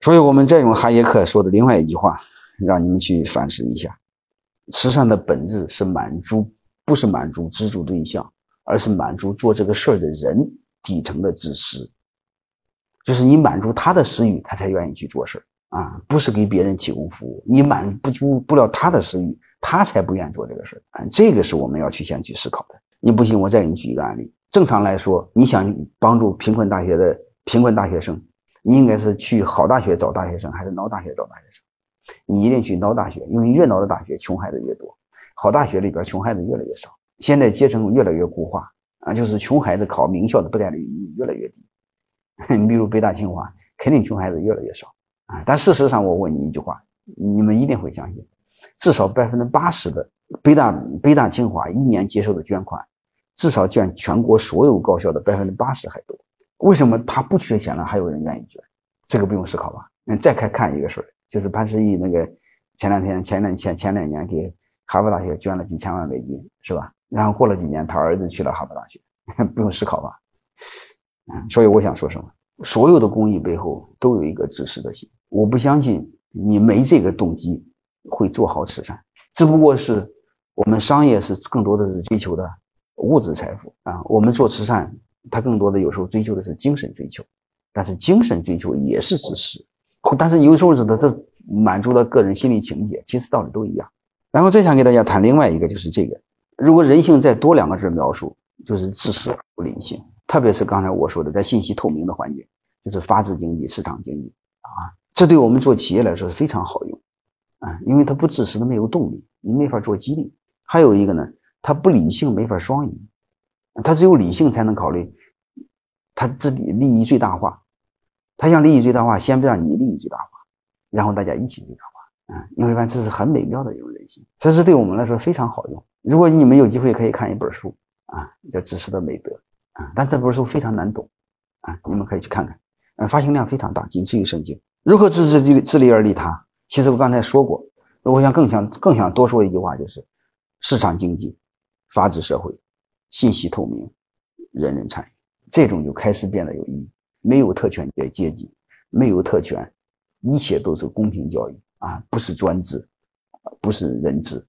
所以，我们再用哈耶克说的另外一句话，让你们去反思一下：慈善的本质是满足，不是满足资助对象，而是满足做这个事儿的人底层的自私。就是你满足他的私欲，他才愿意去做事儿啊，不是给别人提供服务。你满足不了他的私欲，他才不愿意做这个事儿啊。这个是我们要去先去思考的。你不信，我再给你举一个案例。正常来说，你想帮助贫困大学的贫困大学生，你应该是去好大学找大学生，还是孬大学找大学生？你一定去孬大学，因为越孬的大学，穷孩子越多；好大学里边，穷孩子越来越少。现在阶层越来越固化啊，就是穷孩子考名校的不概率越来越低。你比如北大清华，肯定穷孩子越来越少啊。但事实上，我问你一句话，你们一定会相信，至少百分之八十的北大北大清华一年接受的捐款，至少占全国所有高校的百分之八十还多。为什么他不缺钱了，还有人愿意捐？这个不用思考吧？嗯，再看看一个事儿，就是潘石屹那个前两天前两前前两年给哈佛大学捐了几千万美金，是吧？然后过了几年，他儿子去了哈佛大学，不用思考吧？嗯，所以我想说什么？所有的公益背后都有一个自私的心。我不相信你没这个动机会做好慈善，只不过是我们商业是更多的是追求的物质财富啊。我们做慈善，他更多的有时候追求的是精神追求，但是精神追求也是自私。但是有时候是的，这满足了个人心理情节，其实道理都一样。然后再想给大家谈另外一个，就是这个，如果人性再多两个字描述，就是自私不理性。特别是刚才我说的，在信息透明的环境，就是法治经济、市场经济啊，这对我们做企业来说是非常好用啊，因为它不自私的没有动力，你没法做激励。还有一个呢，它不理性，没法双赢，他只有理性才能考虑他自己利益最大化。他想利益最大化，先不让你利益最大化，然后大家一起最大化啊。你会发现这是很美妙的一种人性，这是对我们来说非常好用。如果你们有机会可以看一本书啊，叫《知识的美德》。啊，但这本书非常难懂，啊，你们可以去看看，呃，发行量非常大，仅次于圣经。如何自自自自利而利他？其实我刚才说过，我想更想更想多说一句话，就是市场经济、法治社会、信息透明、人人参与，这种就开始变得有意义。没有特权也阶级，没有特权，一切都是公平交易啊，不是专制，不是人治，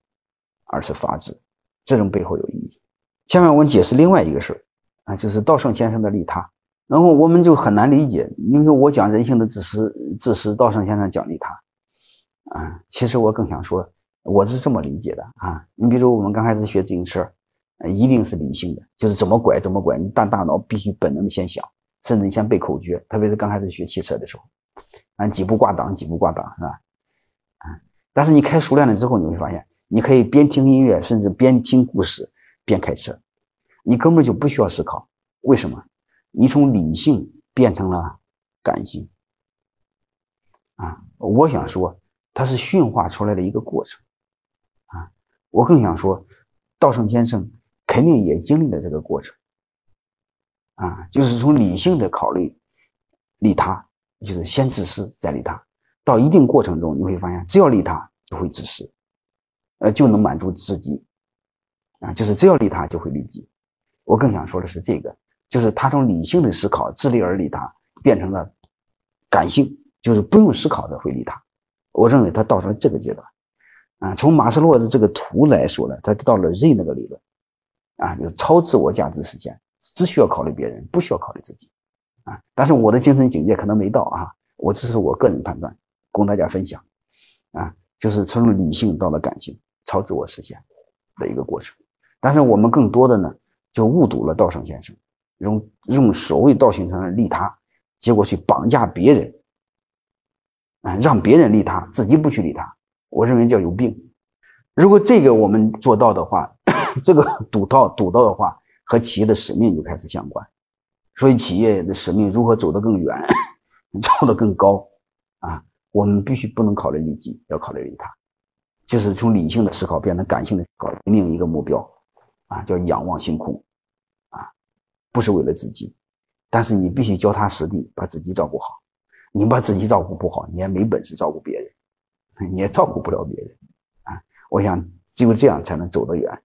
而是法治。这种背后有意义。下面我们解释另外一个事儿。啊，就是稻盛先生的利他，然后我们就很难理解。因为我讲人性的自私，自私，稻盛先生讲利他，啊，其实我更想说，我是这么理解的啊。你比如我们刚开始学自行车，一定是理性的，就是怎么拐怎么拐，你大大脑必须本能的先想，甚至你先背口诀，特别是刚开始学汽车的时候，啊，几步挂档，几步挂档，是吧？啊，但是你开熟练了之后，你会发现，你可以边听音乐，甚至边听故事，边开车。你根本就不需要思考，为什么？你从理性变成了感性啊！我想说，它是驯化出来的一个过程啊！我更想说，道圣先生肯定也经历了这个过程啊，就是从理性的考虑利他，就是先自私再利他，到一定过程中你会发现，只要利他就会自私，呃，就能满足自己啊，就是只要利他就会利己。我更想说的是，这个就是他从理性的思考自利而利他，变成了感性，就是不用思考的会利他。我认为他到了这个阶段，啊，从马斯洛的这个图来说呢，他到了 Z 那个理论，啊，就是超自我价值实现，只需要考虑别人，不需要考虑自己，啊，但是我的精神境界可能没到啊，我这是我个人判断，供大家分享，啊，就是从理性到了感性，超自我实现的一个过程。但是我们更多的呢。就误读了道圣先生，用用所谓道圣先生利他，结果去绑架别人，啊，让别人利他，自己不去利他，我认为叫有病。如果这个我们做到的话，这个赌到赌到的话，和企业的使命就开始相关。所以企业的使命如何走得更远，走得更高啊？我们必须不能考虑利己，要考虑利他，就是从理性的思考变成感性的思考，另一个目标。啊，叫仰望星空，啊，不是为了自己，但是你必须脚踏实地，把自己照顾好。你把自己照顾不好，你也没本事照顾别人，你也照顾不了别人。啊，我想只有这样才能走得远。